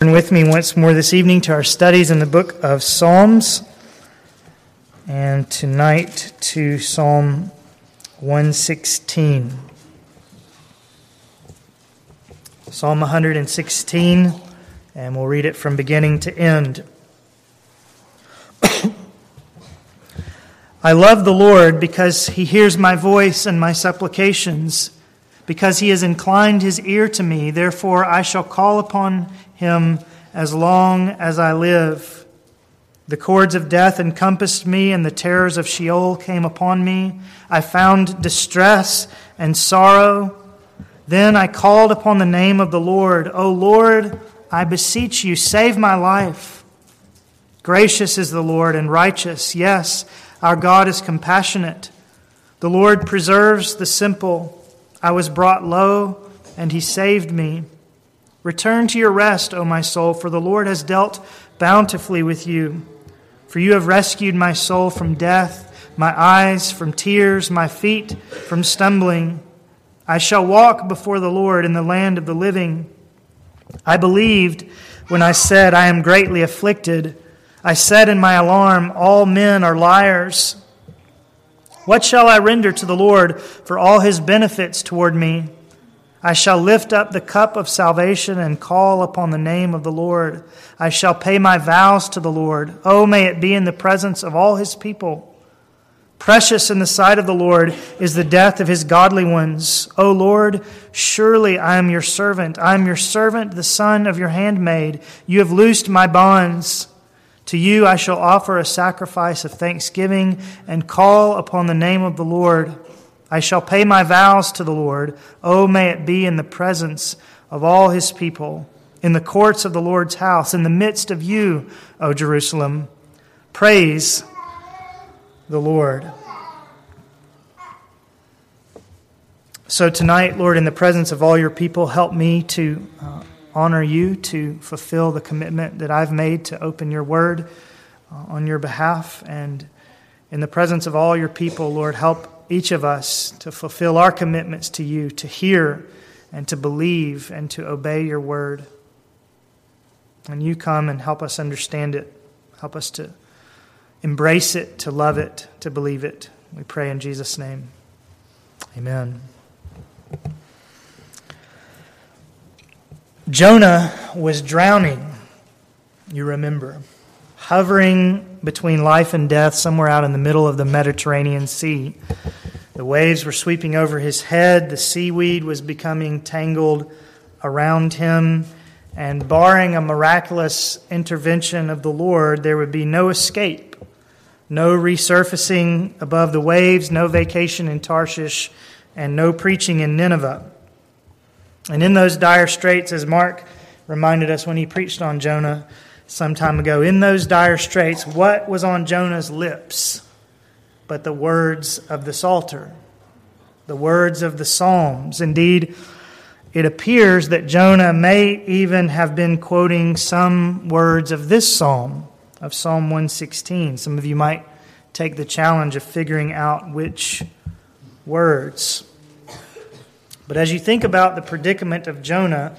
Turn with me once more this evening to our studies in the book of Psalms, and tonight to Psalm 116. Psalm 116, and we'll read it from beginning to end. I love the Lord because he hears my voice and my supplications, because he has inclined his ear to me. Therefore, I shall call upon him as long as I live. The cords of death encompassed me, and the terrors of Sheol came upon me. I found distress and sorrow. Then I called upon the name of the Lord. O Lord, I beseech you, save my life. Gracious is the Lord and righteous. Yes, our God is compassionate. The Lord preserves the simple. I was brought low, and he saved me. Return to your rest, O my soul, for the Lord has dealt bountifully with you. For you have rescued my soul from death, my eyes from tears, my feet from stumbling. I shall walk before the Lord in the land of the living. I believed when I said, I am greatly afflicted. I said in my alarm, All men are liars. What shall I render to the Lord for all his benefits toward me? I shall lift up the cup of salvation and call upon the name of the Lord. I shall pay my vows to the Lord. Oh, may it be in the presence of all his people. Precious in the sight of the Lord is the death of his godly ones. O Lord, surely I am your servant. I am your servant, the son of your handmaid. You have loosed my bonds. To you I shall offer a sacrifice of thanksgiving and call upon the name of the Lord. I shall pay my vows to the Lord. Oh, may it be in the presence of all his people, in the courts of the Lord's house, in the midst of you, O Jerusalem. Praise the Lord. So tonight, Lord, in the presence of all your people, help me to uh, honor you, to fulfill the commitment that I've made to open your word uh, on your behalf. And in the presence of all your people, Lord, help each of us to fulfill our commitments to you, to hear and to believe and to obey your word. And you come and help us understand it, help us to embrace it, to love it, to believe it. We pray in Jesus' name. Amen. Jonah was drowning, you remember, hovering between life and death somewhere out in the middle of the Mediterranean Sea. The waves were sweeping over his head, the seaweed was becoming tangled around him, and barring a miraculous intervention of the Lord, there would be no escape, no resurfacing above the waves, no vacation in Tarshish, and no preaching in Nineveh. And in those dire straits, as Mark reminded us when he preached on Jonah, some time ago. In those dire straits, what was on Jonah's lips but the words of the Psalter, the words of the Psalms? Indeed, it appears that Jonah may even have been quoting some words of this psalm, of Psalm 116. Some of you might take the challenge of figuring out which words. But as you think about the predicament of Jonah,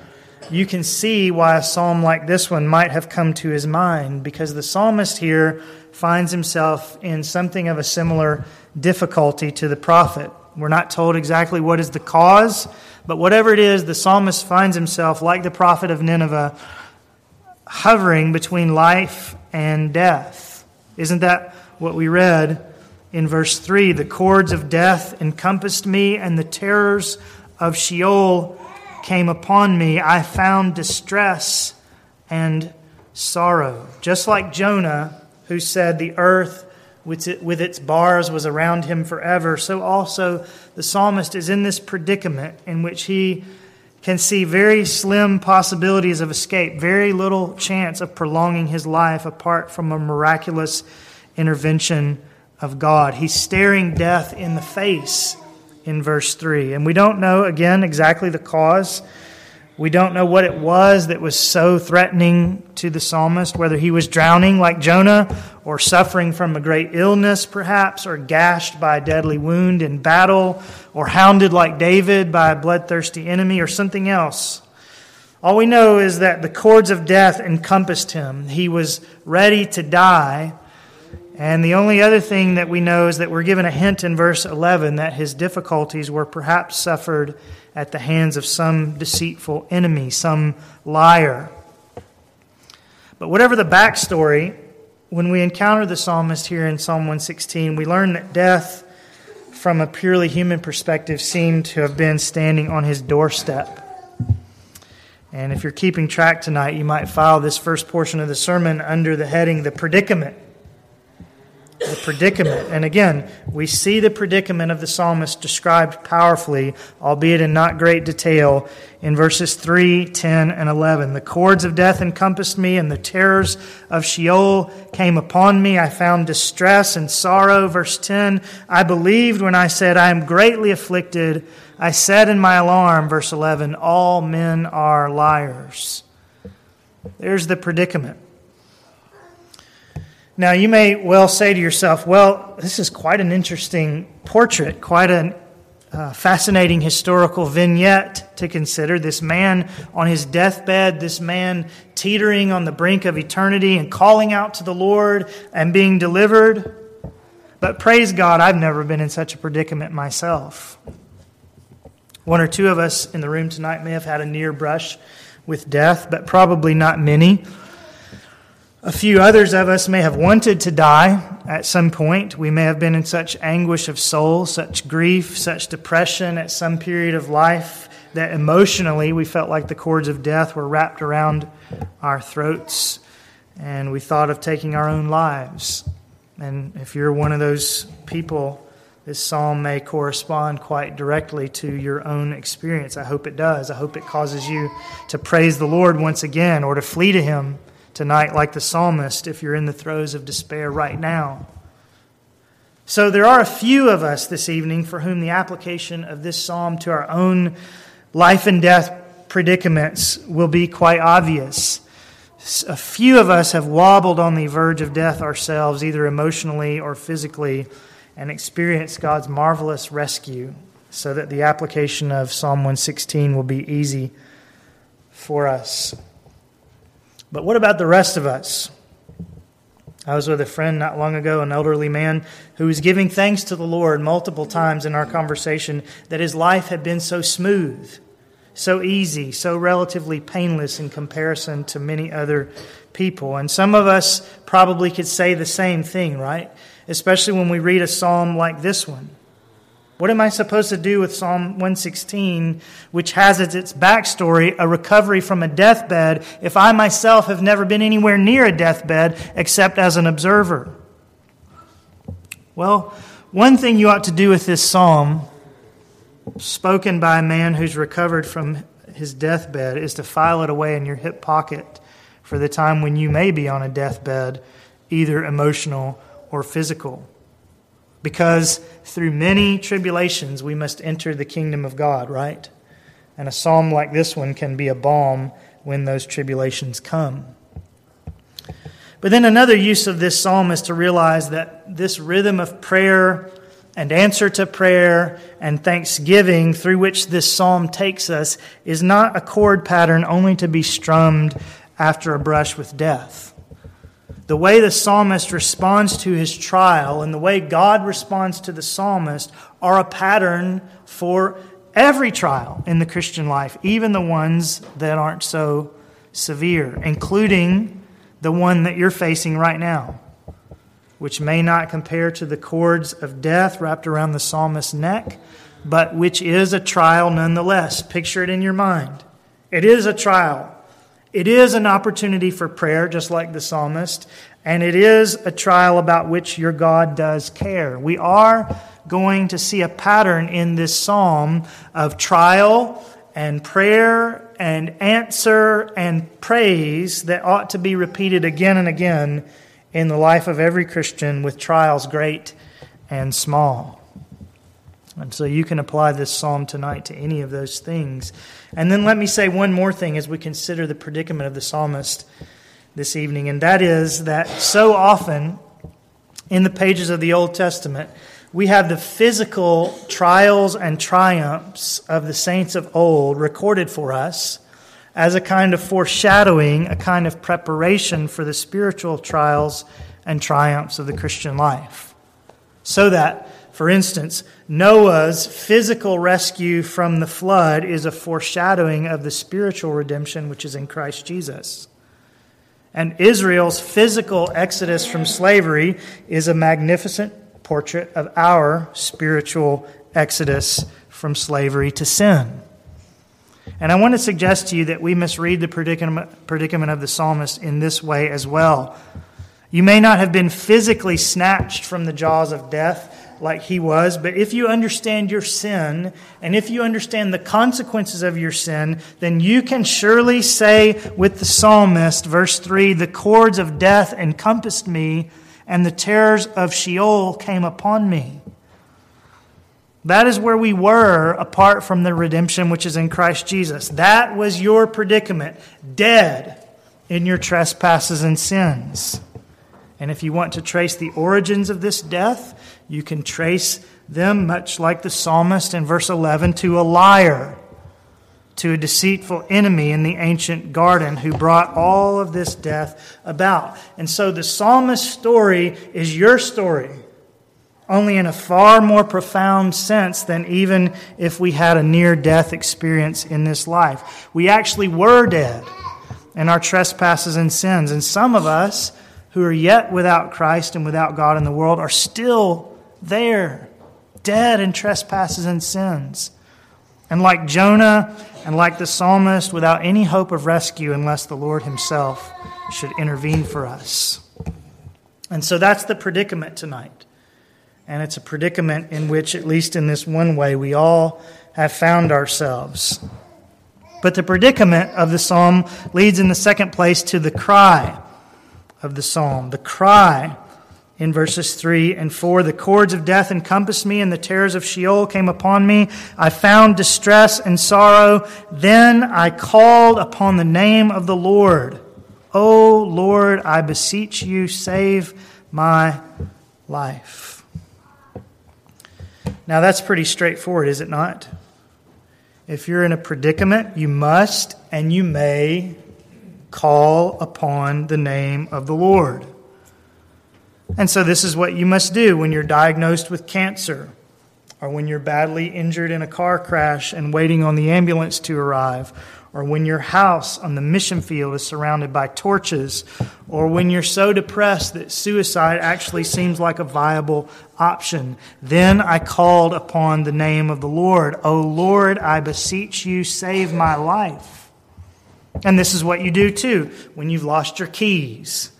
you can see why a psalm like this one might have come to his mind, because the psalmist here finds himself in something of a similar difficulty to the prophet. We're not told exactly what is the cause, but whatever it is, the psalmist finds himself, like the prophet of Nineveh, hovering between life and death. Isn't that what we read in verse 3? The cords of death encompassed me, and the terrors of Sheol came upon me, I found distress and sorrow. Just like Jonah, who said the earth with its bars was around him forever, so also the psalmist is in this predicament in which he can see very slim possibilities of escape, very little chance of prolonging his life apart from a miraculous intervention of God. He's staring death in the face in verse 3. And we don't know, again, exactly the cause. We don't know what it was that was so threatening to the psalmist, whether he was drowning like Jonah, or suffering from a great illness, perhaps, or gashed by a deadly wound in battle, or hounded like David by a bloodthirsty enemy, or something else. All we know is that the cords of death encompassed him. He was ready to die. And the only other thing that we know is that we're given a hint in verse 11 that his difficulties were perhaps suffered at the hands of some deceitful enemy, some liar. But whatever the backstory, when we encounter the psalmist here in Psalm 116, we learn that death, from a purely human perspective, seemed to have been standing on his doorstep. And if you're keeping track tonight, you might file this first portion of the sermon under the heading The Predicament. The predicament. And again, we see the predicament of the psalmist described powerfully, albeit in not great detail, in verses 3, 10, and 11. The cords of death encompassed me, and the terrors of Sheol came upon me. I found distress and sorrow. Verse 10 I believed when I said, I am greatly afflicted. I said in my alarm, verse 11, all men are liars. There's the predicament. Now, you may well say to yourself, well, this is quite an interesting portrait, quite a uh, fascinating historical vignette to consider. This man on his deathbed, this man teetering on the brink of eternity and calling out to the Lord and being delivered. But praise God, I've never been in such a predicament myself. One or two of us in the room tonight may have had a near brush with death, but probably not many. A few others of us may have wanted to die at some point. We may have been in such anguish of soul, such grief, such depression at some period of life that emotionally we felt like the cords of death were wrapped around our throats and we thought of taking our own lives. And if you're one of those people, this psalm may correspond quite directly to your own experience. I hope it does. I hope it causes you to praise the Lord once again or to flee to Him tonight, like the psalmist, if you're in the throes of despair right now. So, there are a few of us this evening for whom the application of this psalm to our own life and death predicaments will be quite obvious. A few of us have wobbled on the verge of death ourselves, either emotionally or physically and experience God's marvelous rescue so that the application of Psalm 116 will be easy for us. But what about the rest of us? I was with a friend not long ago, an elderly man, who was giving thanks to the Lord multiple times in our conversation that his life had been so smooth, so easy, so relatively painless in comparison to many other people. And some of us probably could say the same thing, right? especially when we read a psalm like this one. What am I supposed to do with Psalm 116, which has as its backstory a recovery from a deathbed, if I myself have never been anywhere near a deathbed except as an observer? Well, one thing you ought to do with this psalm, spoken by a man who's recovered from his deathbed, is to file it away in your hip pocket for the time when you may be on a deathbed, either emotional or physical. Because through many tribulations we must enter the kingdom of God, right? And a psalm like this one can be a balm when those tribulations come. But then another use of this psalm is to realize that this rhythm of prayer and answer to prayer and thanksgiving through which this psalm takes us is not a chord pattern only to be strummed after a brush with death the way the psalmist responds to his trial and the way God responds to the psalmist are a pattern for every trial in the Christian life, even the ones that aren't so severe, including the one that you're facing right now, which may not compare to the cords of death wrapped around the psalmist's neck, but which is a trial nonetheless. Picture it in your mind. It is a trial. It is an opportunity for prayer, just like the psalmist, and it is a trial about which your God does care. We are going to see a pattern in this psalm of trial and prayer and answer and praise that ought to be repeated again and again in the life of every Christian with trials great and small. And so you can apply this psalm tonight to any of those things. And then let me say one more thing as we consider the predicament of the psalmist this evening, and that is that so often in the pages of the Old Testament, we have the physical trials and triumphs of the saints of old recorded for us, as a kind of foreshadowing, a kind of preparation for the spiritual trials and triumphs of the Christian life. So that, for instance, Noah's physical rescue from the flood is a foreshadowing of the spiritual redemption which is in Christ Jesus. And Israel's physical exodus from slavery is a magnificent portrait of our spiritual exodus from slavery to sin. And I want to suggest to you that we misread the predicament, of the psalmist in this way as well. You may not have been physically snatched from the jaws of death like he was, but if you understand your sin and if you understand the consequences of your sin, then you can surely say with the psalmist, verse 3 The cords of death encompassed me, and the terrors of Sheol came upon me. That is where we were apart from the redemption which is in Christ Jesus. That was your predicament, dead in your trespasses and sins. And if you want to trace the origins of this death, you can trace them, much like the psalmist in verse 11, to a liar, to a deceitful enemy in the ancient garden who brought all of this death about. And so the psalmist's story is your story, only in a far more profound sense than even if we had a near death experience in this life. We actually were dead in our trespasses and sins. And some of us, who are yet without Christ and without God in the world are still there, dead in trespasses and sins. And like Jonah and like the psalmist, without any hope of rescue unless the Lord Himself should intervene for us. And so that's the predicament tonight. And it's a predicament in which, at least in this one way, we all have found ourselves. But the predicament of the psalm leads in the second place to the cry of the psalm. The cry in verses 3 and 4 The cords of death encompassed me, and the terrors of Sheol came upon me. I found distress and sorrow. Then I called upon the name of the Lord. O Lord, I beseech you, save my life. Now, that's pretty straightforward, is it not? If you're in a predicament, you must and you may call upon the name of the Lord. And so, this is what you must do when you're diagnosed with cancer, or when you're badly injured in a car crash and waiting on the ambulance to arrive, or when your house on the mission field is surrounded by torches, or when you're so depressed that suicide actually seems like a viable option. Then I called upon the name of the Lord. O Lord, I beseech you, save my life. And this is what you do too when you've lost your keys,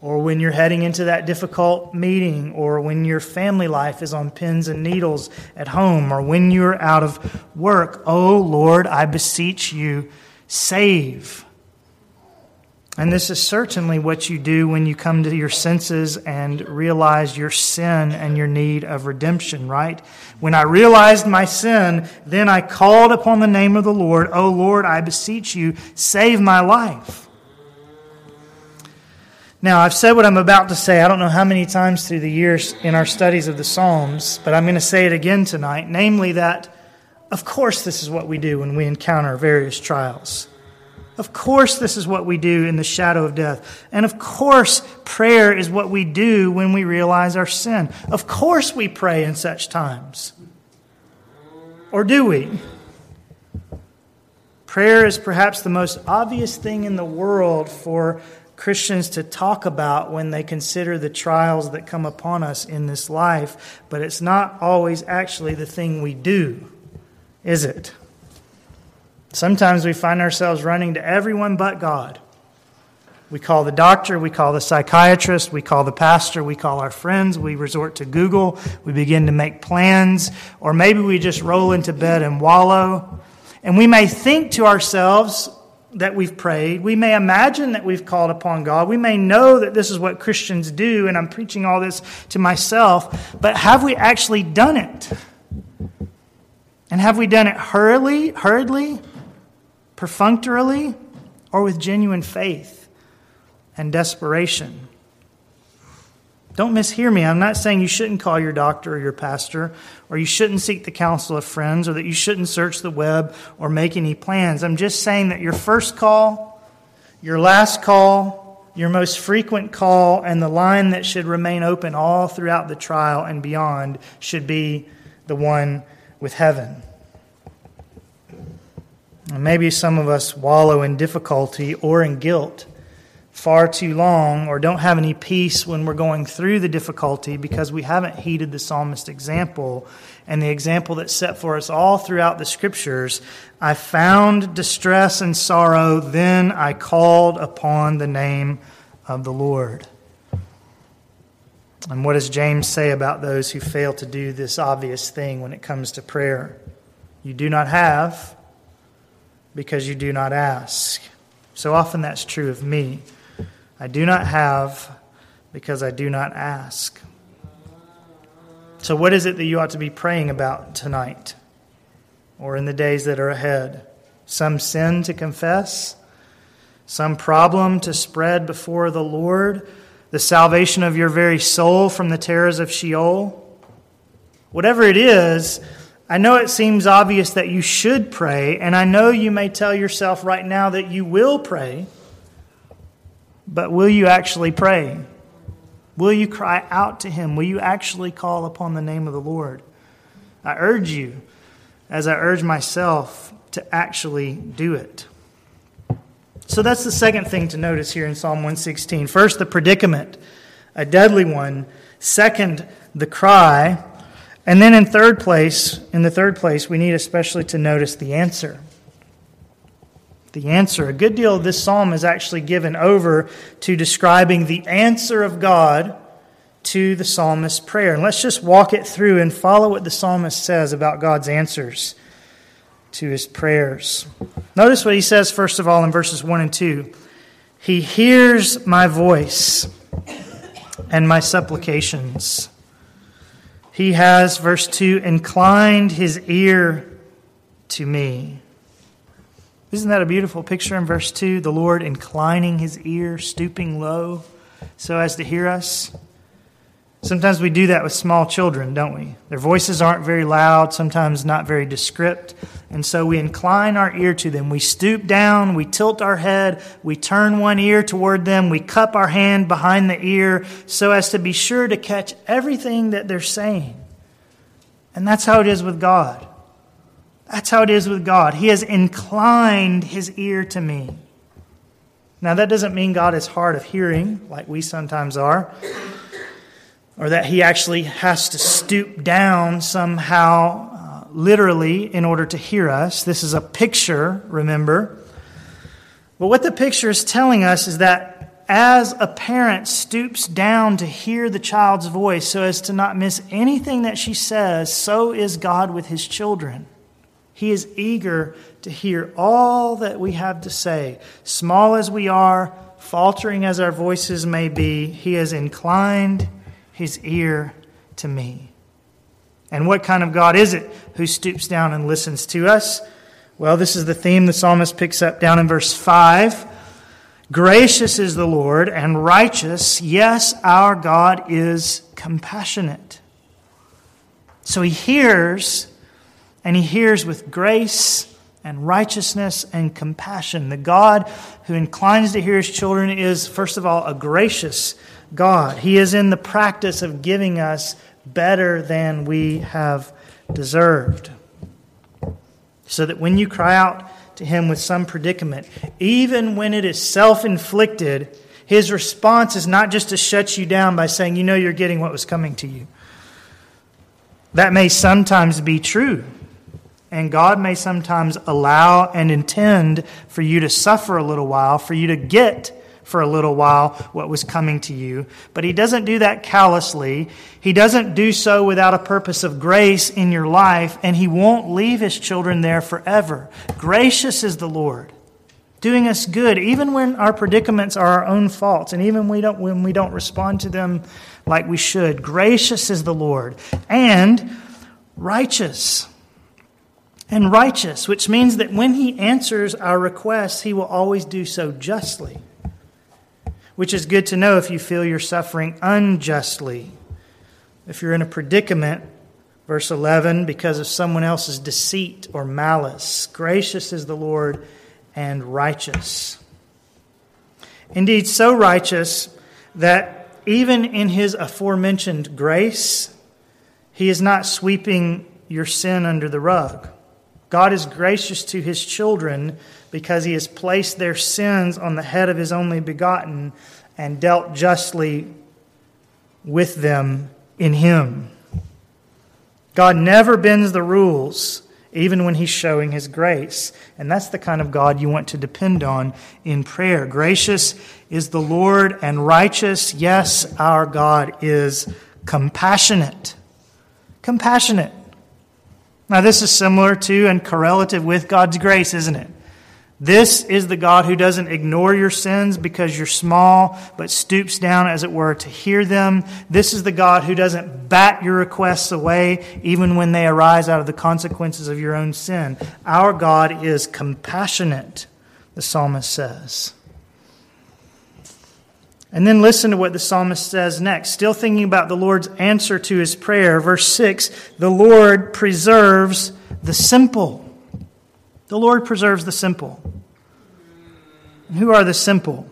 or when you're heading into that difficult meeting, or when your family life is on pins and needles at home, or when you're out of work. Oh Lord, I beseech you, save. And this is certainly what you do when you come to your senses and realize your sin and your need of redemption, right? When I realized my sin, then I called upon the name of the Lord. Oh Lord, I beseech you, save my life. Now, I've said what I'm about to say. I don't know how many times through the years in our studies of the Psalms, but I'm going to say it again tonight. Namely, that of course, this is what we do when we encounter various trials. Of course, this is what we do in the shadow of death. And of course, prayer is what we do when we realize our sin. Of course, we pray in such times. Or do we? Prayer is perhaps the most obvious thing in the world for Christians to talk about when they consider the trials that come upon us in this life, but it's not always actually the thing we do, is it? Sometimes we find ourselves running to everyone but God. We call the doctor, we call the psychiatrist, we call the pastor, we call our friends, we resort to Google, we begin to make plans, or maybe we just roll into bed and wallow. And we may think to ourselves that we've prayed. We may imagine that we've called upon God. We may know that this is what Christians do, and I'm preaching all this to myself. But have we actually done it? And have we done it hurriedly, hurriedly, perfunctorily or with genuine faith and desperation. Don't mishear me. I'm not saying you shouldn't call your doctor or your pastor, or you shouldn't seek the counsel of friends, or that you shouldn't search the web or make any plans. I'm just saying that your first call, your last call, your most frequent call, and the line that should remain open all throughout the trial and beyond should be the one with heaven. Maybe some of us wallow in difficulty or in guilt far too long or don't have any peace when we're going through the difficulty because we haven't heeded the psalmist's example and the example that's set for us all throughout the scriptures. I found distress and sorrow, then I called upon the name of the Lord. And what does James say about those who fail to do this obvious thing when it comes to prayer? You do not have because you do not ask. So often that's true of me. I do not have because I do not ask. So, what is it that you ought to be praying about tonight or in the days that are ahead? Some sin to confess? Some problem to spread before the Lord? The salvation of your very soul from the terrors of Sheol? Whatever it is, I know it seems obvious that you should pray, and I know you may tell yourself right now that you will pray. But will you actually pray? Will you cry out to Him? Will you actually call upon the name of the Lord? I urge you, as I urge myself, to actually do it. So that's the second thing to notice here in Psalm 116. First, the predicament, a deadly one. Second, the cry. And then in third place, in the third place, we need especially to notice the answer the answer. A good deal of this psalm is actually given over to describing the answer of God to the psalmist's prayer. And let's just walk it through and follow what the psalmist says about God's answers to his prayers. Notice what he says, first of all, in verses 1 and 2. He hears my voice and my supplications. He has, verse 2, inclined his ear to me. Isn't that a beautiful picture in verse 2? The Lord inclining his ear, stooping low so as to hear us. Sometimes we do that with small children, don't we? Their voices aren't very loud, sometimes not very descript. And so we incline our ear to them. We stoop down, we tilt our head, we turn one ear toward them, we cup our hand behind the ear so as to be sure to catch everything that they're saying. And that's how it is with God. That's how it is with God. He has inclined his ear to me. Now, that doesn't mean God is hard of hearing, like we sometimes are, or that he actually has to stoop down somehow, uh, literally, in order to hear us. This is a picture, remember. But what the picture is telling us is that as a parent stoops down to hear the child's voice so as to not miss anything that she says, so is God with his children. He is eager to hear all that we have to say. Small as we are, faltering as our voices may be, He has inclined His ear to me. And what kind of God is it who stoops down and listens to us? Well, this is the theme the psalmist picks up down in verse 5. Gracious is the Lord and righteous. Yes, our God is compassionate. So he hears and he hears with grace and righteousness and compassion. The God who inclines to hear his children is, first of all, a gracious God. He is in the practice of giving us better than we have deserved. So that when you cry out to him with some predicament, even when it is self inflicted, his response is not just to shut you down by saying, You know, you're getting what was coming to you. That may sometimes be true. And God may sometimes allow and intend for you to suffer a little while, for you to get for a little while what was coming to you. But He doesn't do that callously. He doesn't do so without a purpose of grace in your life, and He won't leave His children there forever. Gracious is the Lord, doing us good, even when our predicaments are our own faults, and even we don't, when we don't respond to them like we should. Gracious is the Lord, and righteous and righteous, which means that when he answers our requests, he will always do so justly. which is good to know if you feel you're suffering unjustly. If you're in a predicament, verse 11, because of someone else's deceit or malice, gracious is the Lord and righteous. Indeed, so righteous that even in his aforementioned grace, he is not sweeping your sin under the rug. God is gracious to his children because he has placed their sins on the head of his only begotten and dealt justly with them in him. God never bends the rules, even when he's showing his grace. And that's the kind of God you want to depend on in prayer. Gracious is the Lord and righteous. Yes, our God is compassionate. Compassionate. Now, this is similar to and correlative with God's grace, isn't it? This is the God who doesn't ignore your sins because you're small, but stoops down, as it were, to hear them. This is the God who doesn't bat your requests away even when they arise out of the consequences of your own sin. Our God is compassionate, the psalmist says. And then listen to what the psalmist says next. Still thinking about the Lord's answer to his prayer. Verse 6 The Lord preserves the simple. The Lord preserves the simple. And who are the simple?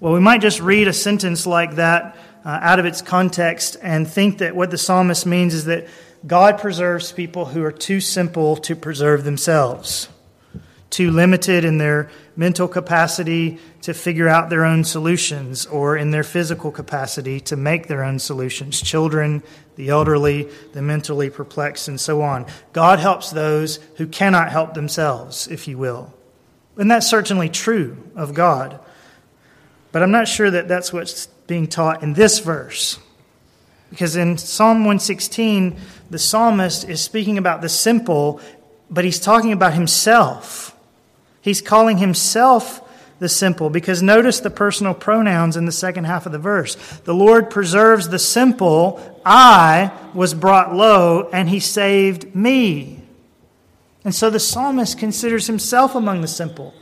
Well, we might just read a sentence like that uh, out of its context and think that what the psalmist means is that God preserves people who are too simple to preserve themselves, too limited in their mental capacity to figure out their own solutions or in their physical capacity to make their own solutions. Children, the elderly, the mentally perplexed, and so on. God helps those who cannot help themselves, if you will. And that's certainly true of God. But I'm not sure that that's what's being taught in this verse. Because in Psalm 116, the psalmist is speaking about the simple, but he's talking about himself. He's calling himself the simple because notice the personal pronouns in the second half of the verse. The Lord preserves the simple. I was brought low and he saved me. And so the psalmist considers himself among the simple.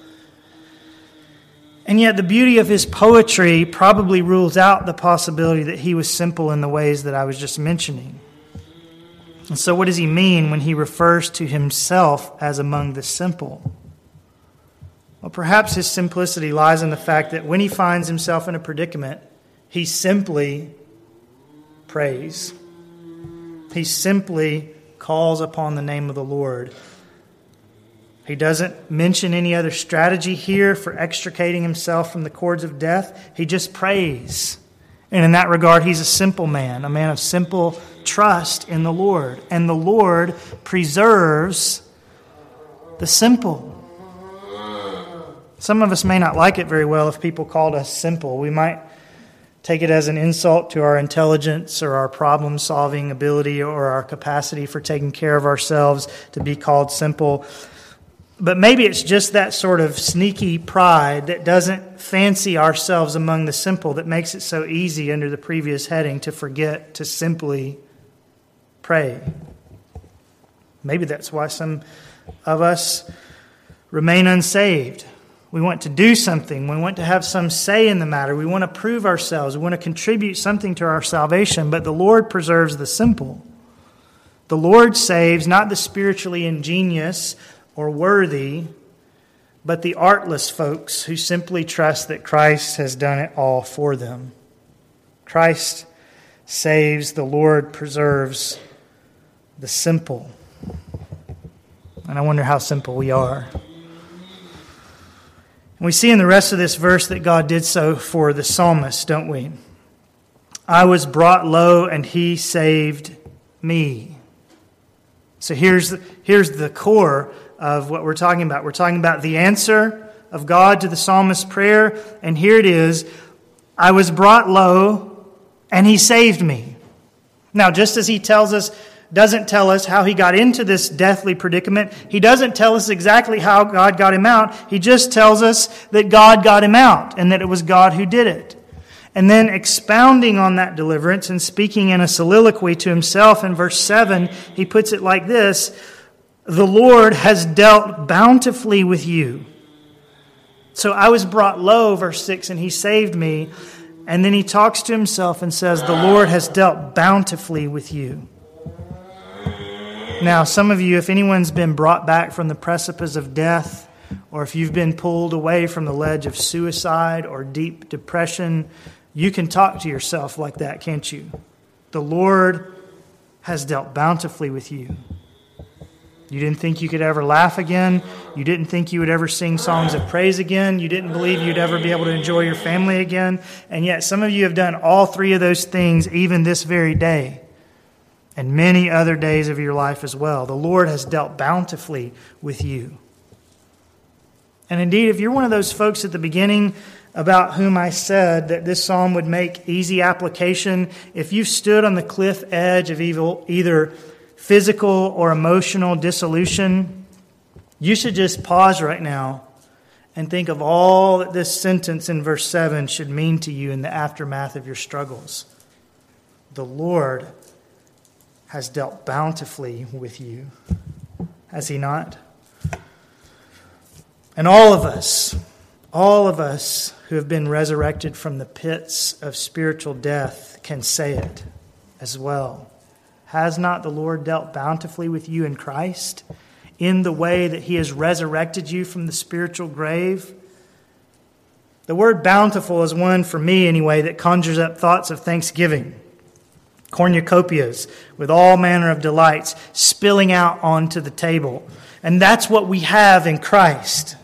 And yet, the beauty of his poetry probably rules out the possibility that he was simple in the ways that I was just mentioning. And so, what does he mean when he refers to himself as among the simple? Well, perhaps his simplicity lies in the fact that when he finds himself in a predicament, he simply prays. He simply calls upon the name of the Lord. He doesn't mention any other strategy here for extricating himself from the cords of death. He just prays. And in that regard, he's a simple man, a man of simple trust in the Lord. And the Lord preserves the simple. Some of us may not like it very well if people called us simple. We might take it as an insult to our intelligence or our problem solving ability or our capacity for taking care of ourselves to be called simple. But maybe it's just that sort of sneaky pride that doesn't fancy ourselves among the simple that makes it so easy under the previous heading to forget to simply pray. Maybe that's why some of us remain unsaved we want to do something. We want to have some say in the matter. We want to prove ourselves. We want to contribute something to our salvation. But the Lord preserves the simple. The Lord saves not the spiritually ingenious or worthy, but the artless folks who simply trust that Christ has done it all for them. Christ saves, the Lord preserves the simple. And I wonder how simple we are. And we see in the rest of this verse that God did so for the psalmist, don't we? I was brought low and he saved me. So here's, the, here's the core of what we're talking about. We're talking about the answer of God to the psalmist's prayer, and here it is I was brought low and he saved me. Now, just as he tells us doesn't tell us how he got into this deathly predicament. He doesn't tell us exactly how God got him out. He just tells us that God got him out and that it was God who did it. And then expounding on that deliverance and speaking in a soliloquy to himself in verse 7, he puts it like this The Lord has dealt bountifully with you. So I was brought low, verse 6, and he saved me. And then he talks to himself and says, The Lord has dealt bountifully with you. Now, some of you, if anyone's been brought back from the precipice of death, or if you've been pulled away from the ledge of suicide or deep depression, you can talk to yourself like that, can't you? The Lord has dealt bountifully with you. You didn't think you could ever laugh again. You didn't think you would ever sing songs of praise again. You didn't believe you'd ever be able to enjoy your family again. And yet, some of you have done all three of those things even this very day and many other days of your life as well. The Lord has dealt bountifully with you. And indeed, if you're one of those folks at the beginning about whom I said that this psalm would make easy application, if you've stood on the cliff edge of evil, either physical or emotional dissolution, you should just pause right now and think of all that this sentence in verse 7 should mean to you in the aftermath of your struggles. The Lord has dealt bountifully with you. Has he not? And all of us, all of us who have been resurrected from the pits of spiritual death can say it as well. Has not the Lord dealt bountifully with you in Christ in the way that he has resurrected you from the spiritual grave? The word bountiful is one, for me anyway, that conjures up thoughts of thanksgiving cornucopias with all manner of delights spilling out onto the table. And that's what we have in Christ.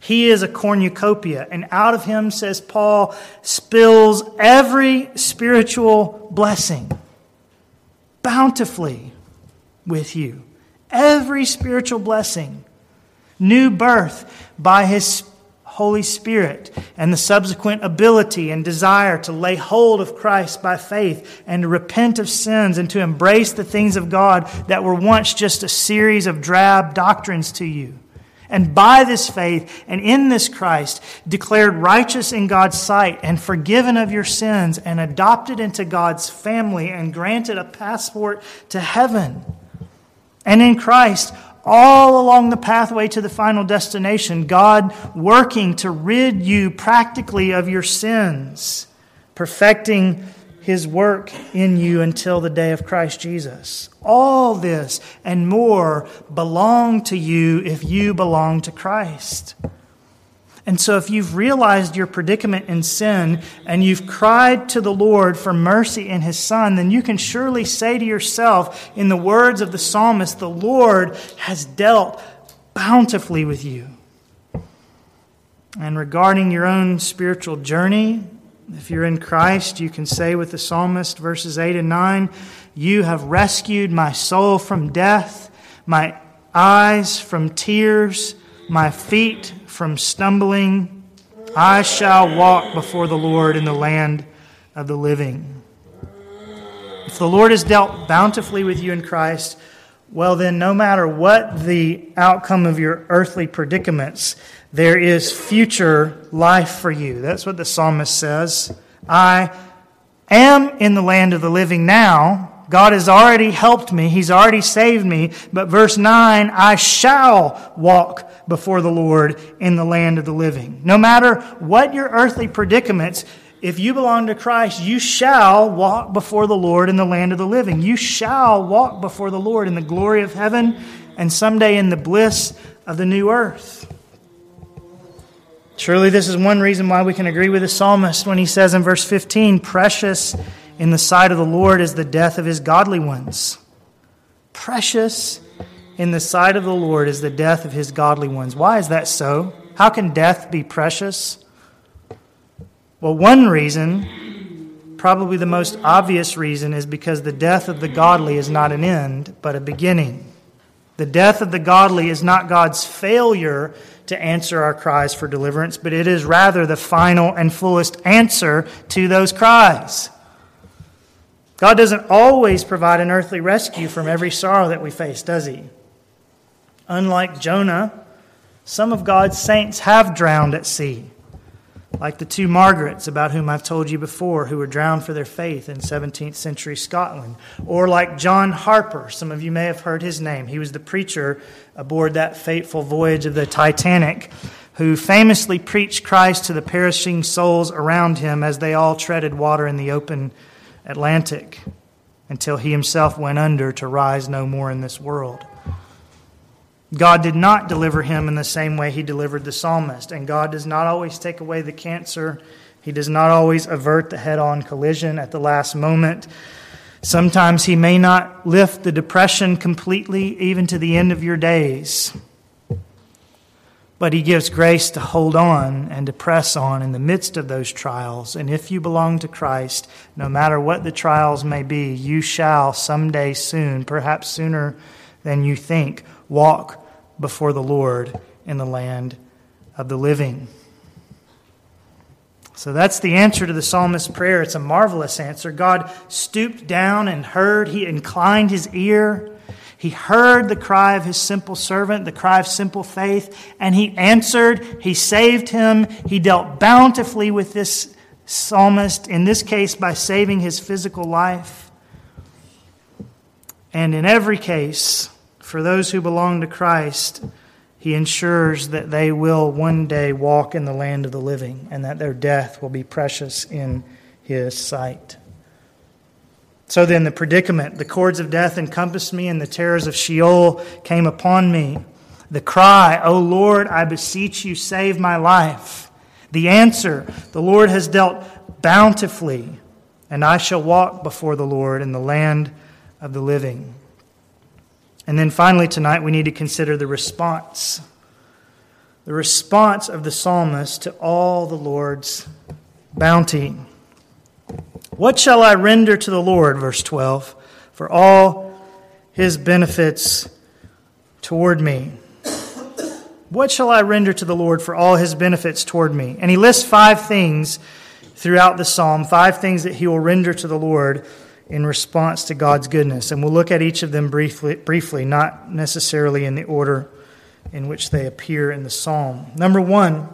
He is a cornucopia, and out of him, says Paul, spills every spiritual blessing bountifully with you. Every spiritual blessing. New birth by his Holy Spirit and the subsequent ability and desire to lay hold of Christ by faith and to repent of sins and to embrace the things of God that were once just a series of drab doctrines to you. And by this faith and in this Christ, declared righteous in God's sight and forgiven of your sins and adopted into God's family and granted a passport to heaven. And in Christ, all along the pathway to the final destination, God working to rid you practically of your sins, perfecting his work in you until the day of Christ Jesus. All this and more belong to you if you belong to Christ. And so, if you've realized your predicament in sin and you've cried to the Lord for mercy in His Son, then you can surely say to yourself, in the words of the psalmist, the Lord has dealt bountifully with you. And regarding your own spiritual journey, if you're in Christ, you can say with the psalmist, verses 8 and 9, You have rescued my soul from death, my eyes from tears, my feet from stumbling. I shall walk before the Lord in the land of the living. If the Lord has dealt bountifully with you in Christ, well, then, no matter what the outcome of your earthly predicaments, there is future life for you. That's what the psalmist says. I am in the land of the living now. God has already helped me. He's already saved me. But verse 9, I shall walk before the Lord in the land of the living. No matter what your earthly predicaments, if you belong to Christ, you shall walk before the Lord in the land of the living. You shall walk before the Lord in the glory of heaven and someday in the bliss of the new earth. Surely, this is one reason why we can agree with the psalmist when he says in verse 15, Precious in the sight of the Lord is the death of his godly ones. Precious in the sight of the Lord is the death of his godly ones. Why is that so? How can death be precious? Well, one reason, probably the most obvious reason, is because the death of the godly is not an end, but a beginning. The death of the godly is not God's failure to answer our cries for deliverance, but it is rather the final and fullest answer to those cries. God doesn't always provide an earthly rescue from every sorrow that we face, does He? Unlike Jonah, some of God's saints have drowned at sea, like the two Margarets about whom I've told you before, who were drowned for their faith in 17th century Scotland, or like John Harper. Some of you may have heard his name. He was the preacher aboard that fateful voyage of the Titanic who famously preached Christ to the perishing souls around him as they all treaded water in the open Atlantic until he himself went under to rise no more in this world. God did not deliver him in the same way he delivered the psalmist, and God does not always take away the cancer. He does not always avert the head on collision at the last moment. Sometimes he may not lift the depression completely, even to the end of your days. But he gives grace to hold on and to press on in the midst of those trials. And if you belong to Christ, no matter what the trials may be, you shall someday soon, perhaps sooner than you think, walk before the Lord in the land of the living. So that's the answer to the psalmist's prayer. It's a marvelous answer. God stooped down and heard, He inclined His ear. He heard the cry of his simple servant, the cry of simple faith, and he answered. He saved him. He dealt bountifully with this psalmist, in this case by saving his physical life. And in every case, for those who belong to Christ, he ensures that they will one day walk in the land of the living and that their death will be precious in his sight. So then, the predicament, the cords of death encompassed me, and the terrors of Sheol came upon me. The cry, O Lord, I beseech you, save my life. The answer, the Lord has dealt bountifully, and I shall walk before the Lord in the land of the living. And then finally, tonight, we need to consider the response. The response of the psalmist to all the Lord's bounty. What shall I render to the Lord, verse 12, for all his benefits toward me? What shall I render to the Lord for all his benefits toward me? And he lists five things throughout the psalm, five things that he will render to the Lord in response to God's goodness. And we'll look at each of them briefly, briefly not necessarily in the order in which they appear in the psalm. Number one,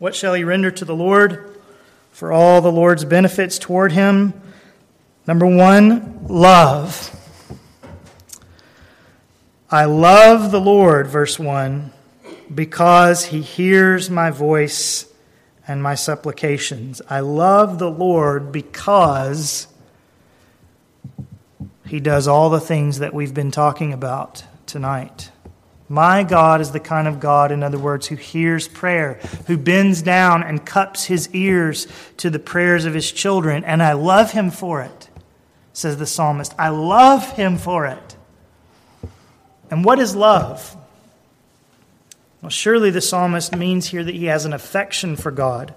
what shall he render to the Lord? For all the Lord's benefits toward him. Number one, love. I love the Lord, verse 1, because he hears my voice and my supplications. I love the Lord because he does all the things that we've been talking about tonight. My God is the kind of God, in other words, who hears prayer, who bends down and cups his ears to the prayers of his children, and I love him for it, says the psalmist. I love him for it. And what is love? Well, surely the psalmist means here that he has an affection for God.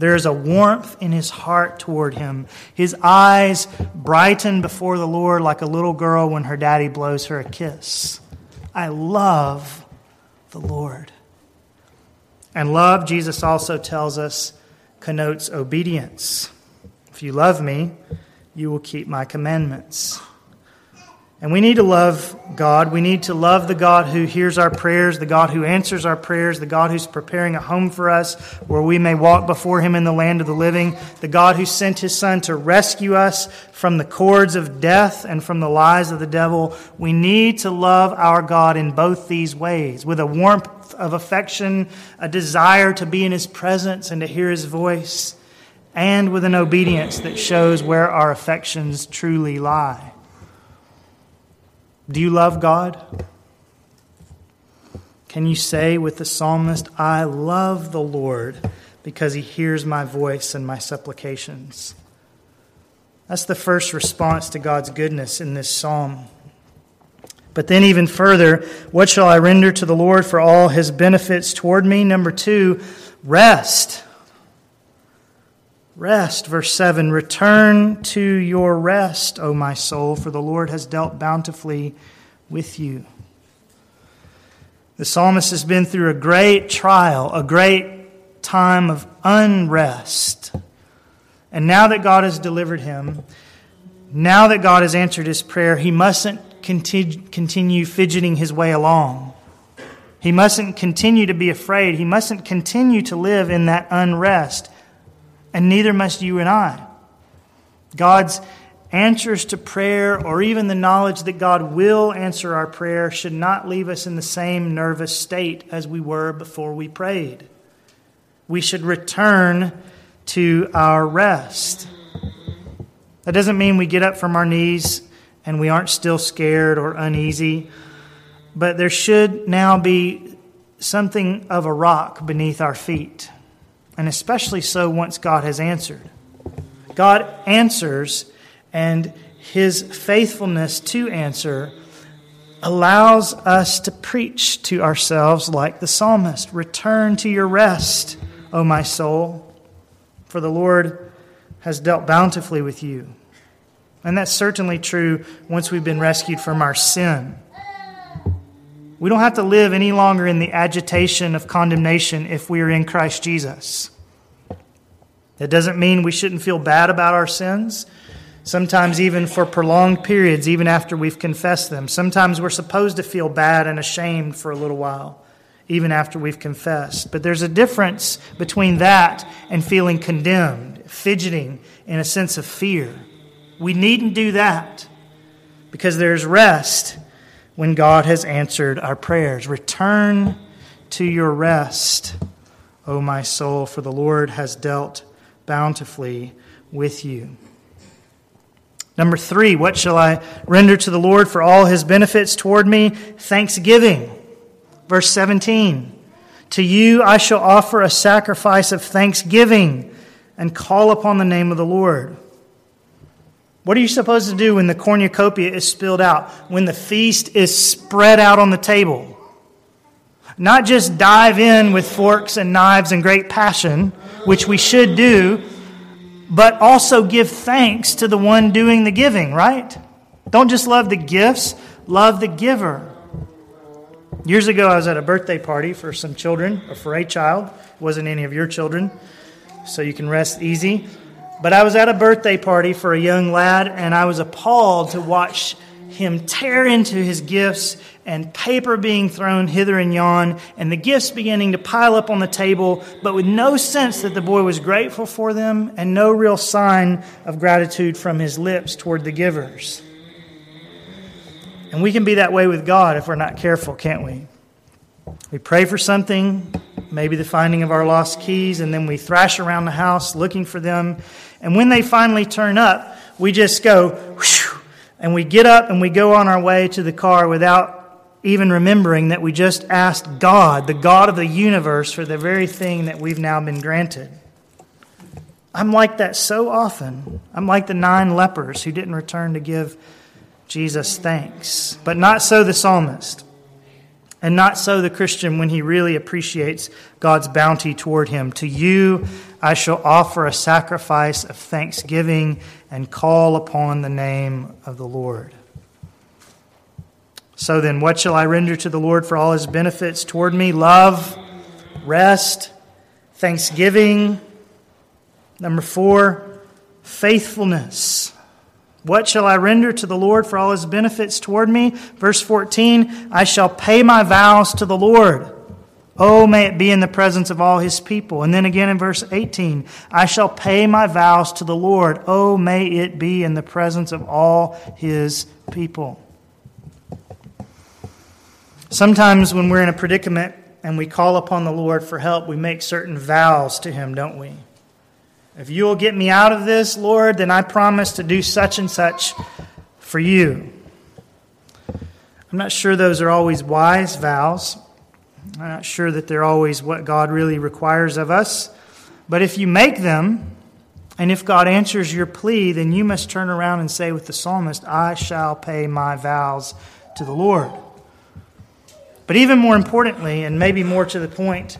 There is a warmth in his heart toward him. His eyes brighten before the Lord like a little girl when her daddy blows her a kiss. I love the Lord. And love, Jesus also tells us, connotes obedience. If you love me, you will keep my commandments. And we need to love God. We need to love the God who hears our prayers, the God who answers our prayers, the God who's preparing a home for us where we may walk before him in the land of the living, the God who sent his Son to rescue us from the cords of death and from the lies of the devil. We need to love our God in both these ways with a warmth of affection, a desire to be in his presence and to hear his voice, and with an obedience that shows where our affections truly lie. Do you love God? Can you say with the psalmist, I love the Lord because he hears my voice and my supplications? That's the first response to God's goodness in this psalm. But then, even further, what shall I render to the Lord for all his benefits toward me? Number two, rest. Rest, verse 7 Return to your rest, O my soul, for the Lord has dealt bountifully with you. The psalmist has been through a great trial, a great time of unrest. And now that God has delivered him, now that God has answered his prayer, he mustn't continue fidgeting his way along. He mustn't continue to be afraid. He mustn't continue to live in that unrest and neither must you and I. God's answers to prayer or even the knowledge that God will answer our prayer should not leave us in the same nervous state as we were before we prayed. We should return to our rest. That doesn't mean we get up from our knees and we aren't still scared or uneasy, but there should now be something of a rock beneath our feet, and especially so once God has answered. God answers and his faithfulness to answer allows us to preach to ourselves like the psalmist Return to your rest, O my soul, for the Lord has dealt bountifully with you. And that's certainly true once we've been rescued from our sin. We don't have to live any longer in the agitation of condemnation if we are in Christ Jesus. That doesn't mean we shouldn't feel bad about our sins sometimes even for prolonged periods, even after we've confessed them. Sometimes we're supposed to feel bad and ashamed for a little while, even after we've confessed. But there's a difference between that and feeling condemned, fidgeting in a sense of fear. We needn't do that because there's rest when God has answered our prayers. Return to your rest, O my soul, for the Lord has dealt bountifully with you. Number three, what shall I render to the Lord for all his benefits toward me? Thanksgiving. Verse 17. To you I shall offer a sacrifice of thanksgiving and call upon the name of the Lord. What are you supposed to do when the cornucopia is spilled out? When the feast is spread out on the table? Not just dive in with forks and knives and great passion, which we should do, but also give thanks to the one doing the giving, right? Don't just love the gifts, love the giver. Years ago, I was at a birthday party for some children, or for a child. It wasn't any of your children, so you can rest easy. But I was at a birthday party for a young lad, and I was appalled to watch him tear into his gifts and paper being thrown hither and yon, and the gifts beginning to pile up on the table, but with no sense that the boy was grateful for them and no real sign of gratitude from his lips toward the givers. And we can be that way with God if we're not careful, can't we? We pray for something, maybe the finding of our lost keys, and then we thrash around the house looking for them. And when they finally turn up, we just go, whew, and we get up and we go on our way to the car without even remembering that we just asked God, the God of the universe, for the very thing that we've now been granted. I'm like that so often. I'm like the nine lepers who didn't return to give Jesus thanks. But not so the psalmist. And not so the Christian when he really appreciates God's bounty toward him. To you I shall offer a sacrifice of thanksgiving and call upon the name of the Lord. So then, what shall I render to the Lord for all his benefits toward me? Love, rest, thanksgiving. Number four, faithfulness. What shall I render to the Lord for all his benefits toward me? Verse 14, I shall pay my vows to the Lord. Oh, may it be in the presence of all his people. And then again in verse 18, I shall pay my vows to the Lord. Oh, may it be in the presence of all his people. Sometimes when we're in a predicament and we call upon the Lord for help, we make certain vows to Him, don't we? If you will get me out of this, Lord, then I promise to do such and such for you. I'm not sure those are always wise vows. I'm not sure that they're always what God really requires of us. But if you make them, and if God answers your plea, then you must turn around and say with the psalmist, I shall pay my vows to the Lord. But even more importantly, and maybe more to the point,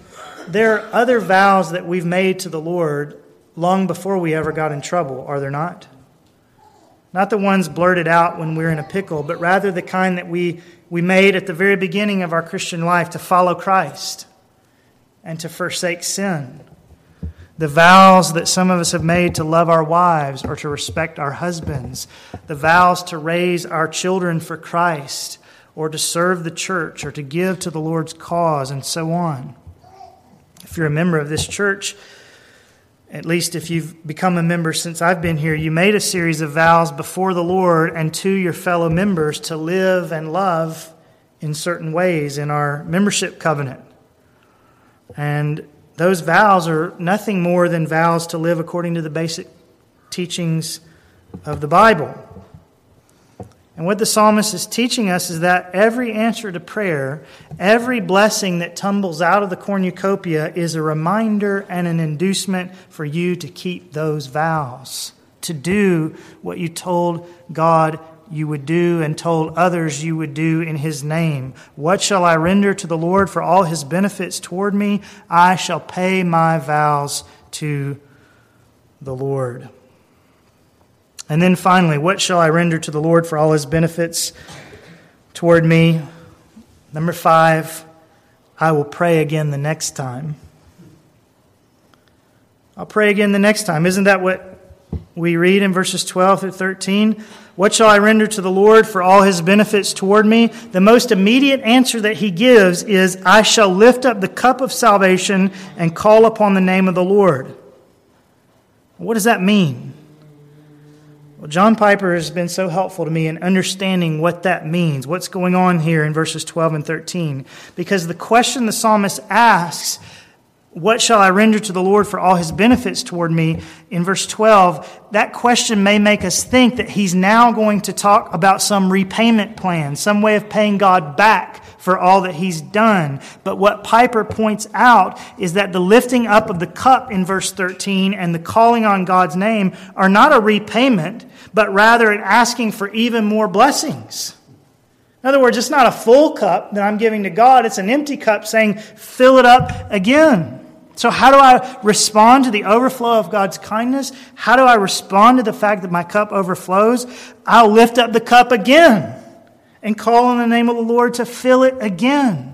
there are other vows that we've made to the Lord long before we ever got in trouble, are there not? Not the ones blurted out when we're in a pickle, but rather the kind that we, we made at the very beginning of our Christian life to follow Christ and to forsake sin. The vows that some of us have made to love our wives or to respect our husbands. The vows to raise our children for Christ or to serve the church or to give to the Lord's cause and so on. If you're a member of this church at least if you've become a member since I've been here, you made a series of vows before the Lord and to your fellow members to live and love in certain ways in our membership covenant. And those vows are nothing more than vows to live according to the basic teachings of the Bible. And what the psalmist is teaching us is that every answer to prayer, every blessing that tumbles out of the cornucopia is a reminder and an inducement for you to keep those vows, to do what you told God you would do and told others you would do in his name. What shall I render to the Lord for all his benefits toward me? I shall pay my vows to the Lord. And then finally, what shall I render to the Lord for all his benefits toward me? Number five, I will pray again the next time. I'll pray again the next time. Isn't that what we read in verses 12 through 13? What shall I render to the Lord for all his benefits toward me? The most immediate answer that he gives is, I shall lift up the cup of salvation and call upon the name of the Lord. What does that mean? Well, John Piper has been so helpful to me in understanding what that means, what's going on here in verses 12 and 13. Because the question the psalmist asks, What shall I render to the Lord for all his benefits toward me? In verse 12, that question may make us think that he's now going to talk about some repayment plan, some way of paying God back for all that he's done. But what Piper points out is that the lifting up of the cup in verse 13 and the calling on God's name are not a repayment, but rather an asking for even more blessings. In other words, it's not a full cup that I'm giving to God, it's an empty cup saying, fill it up again. So, how do I respond to the overflow of God's kindness? How do I respond to the fact that my cup overflows? I'll lift up the cup again and call on the name of the Lord to fill it again.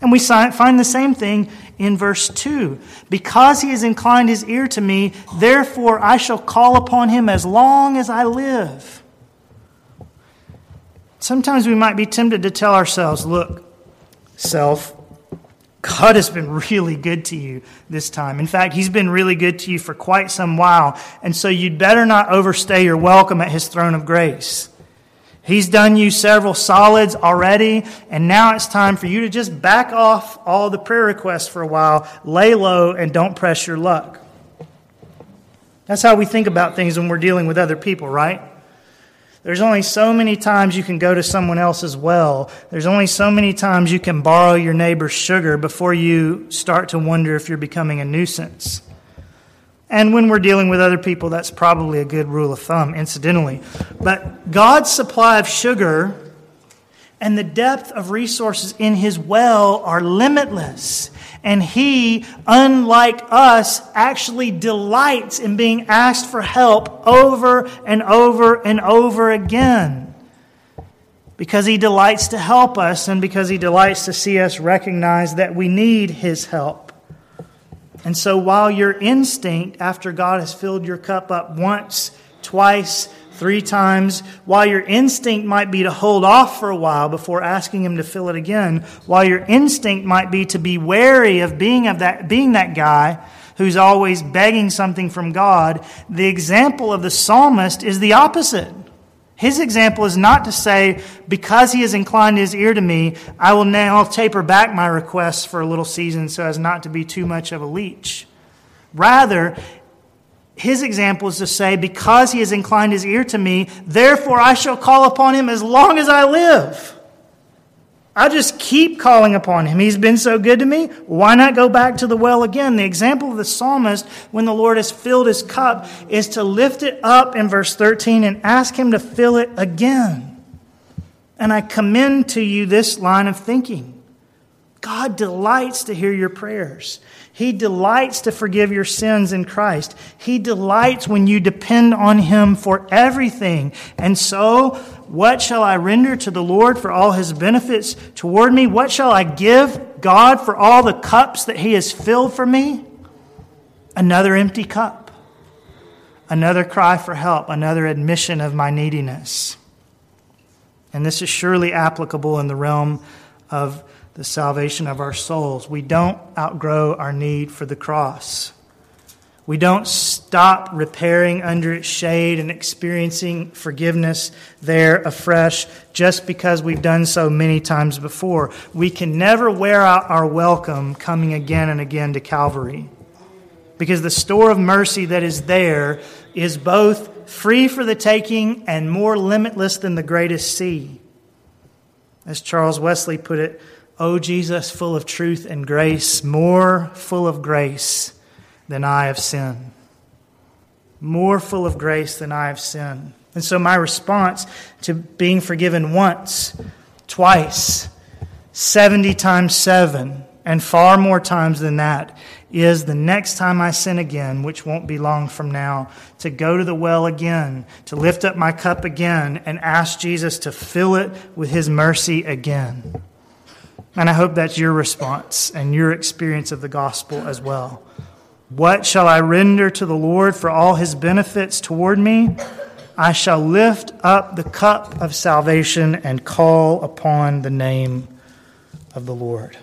And we find the same thing in verse 2. Because he has inclined his ear to me, therefore I shall call upon him as long as I live. Sometimes we might be tempted to tell ourselves, look, self, God has been really good to you this time. In fact, He's been really good to you for quite some while. And so you'd better not overstay your welcome at His throne of grace. He's done you several solids already, and now it's time for you to just back off all the prayer requests for a while, lay low, and don't press your luck. That's how we think about things when we're dealing with other people, right? There's only so many times you can go to someone else's well. There's only so many times you can borrow your neighbor's sugar before you start to wonder if you're becoming a nuisance. And when we're dealing with other people, that's probably a good rule of thumb, incidentally. But God's supply of sugar and the depth of resources in His well are limitless. And He, unlike us, actually delights in being asked for help over and over and over again. Because He delights to help us and because He delights to see us recognize that we need His help. And so while your instinct, after God has filled your cup up once, twice, three times, while your instinct might be to hold off for a while before asking Him to fill it again, while your instinct might be to be wary of being, of that, being that guy who's always begging something from God, the example of the psalmist is the opposite. His example is not to say, because he has inclined his ear to me, I will now taper back my requests for a little season so as not to be too much of a leech. Rather, his example is to say, because he has inclined his ear to me, therefore I shall call upon him as long as I live. I'll just keep calling upon him. He's been so good to me. Why not go back to the well again? The example of the psalmist, when the Lord has filled his cup, is to lift it up in verse 13 and ask him to fill it again. And I commend to you this line of thinking. God delights to hear your prayers. He delights to forgive your sins in Christ. He delights when you depend on Him for everything. And so, what shall I render to the Lord for all his benefits toward me? What shall I give God for all the cups that he has filled for me? Another empty cup. Another cry for help. Another admission of my neediness. And this is surely applicable in the realm of the salvation of our souls. We don't outgrow our need for the cross. We don't stop repairing under its shade and experiencing forgiveness there afresh just because we've done so many times before. We can never wear out our welcome coming again and again to Calvary. Because the store of mercy that is there is both free for the taking and more limitless than the greatest sea. As Charles Wesley put it, O Jesus, full of truth and grace, more full of grace than I have sinned. More full of grace than I have sinned. And so, my response to being forgiven once, twice, 70 times seven, and far more times than that is the next time I sin again, which won't be long from now, to go to the well again, to lift up my cup again, and ask Jesus to fill it with his mercy again. And I hope that's your response and your experience of the gospel as well. What shall I render to the Lord for all his benefits toward me? I shall lift up the cup of salvation and call upon the name of the Lord.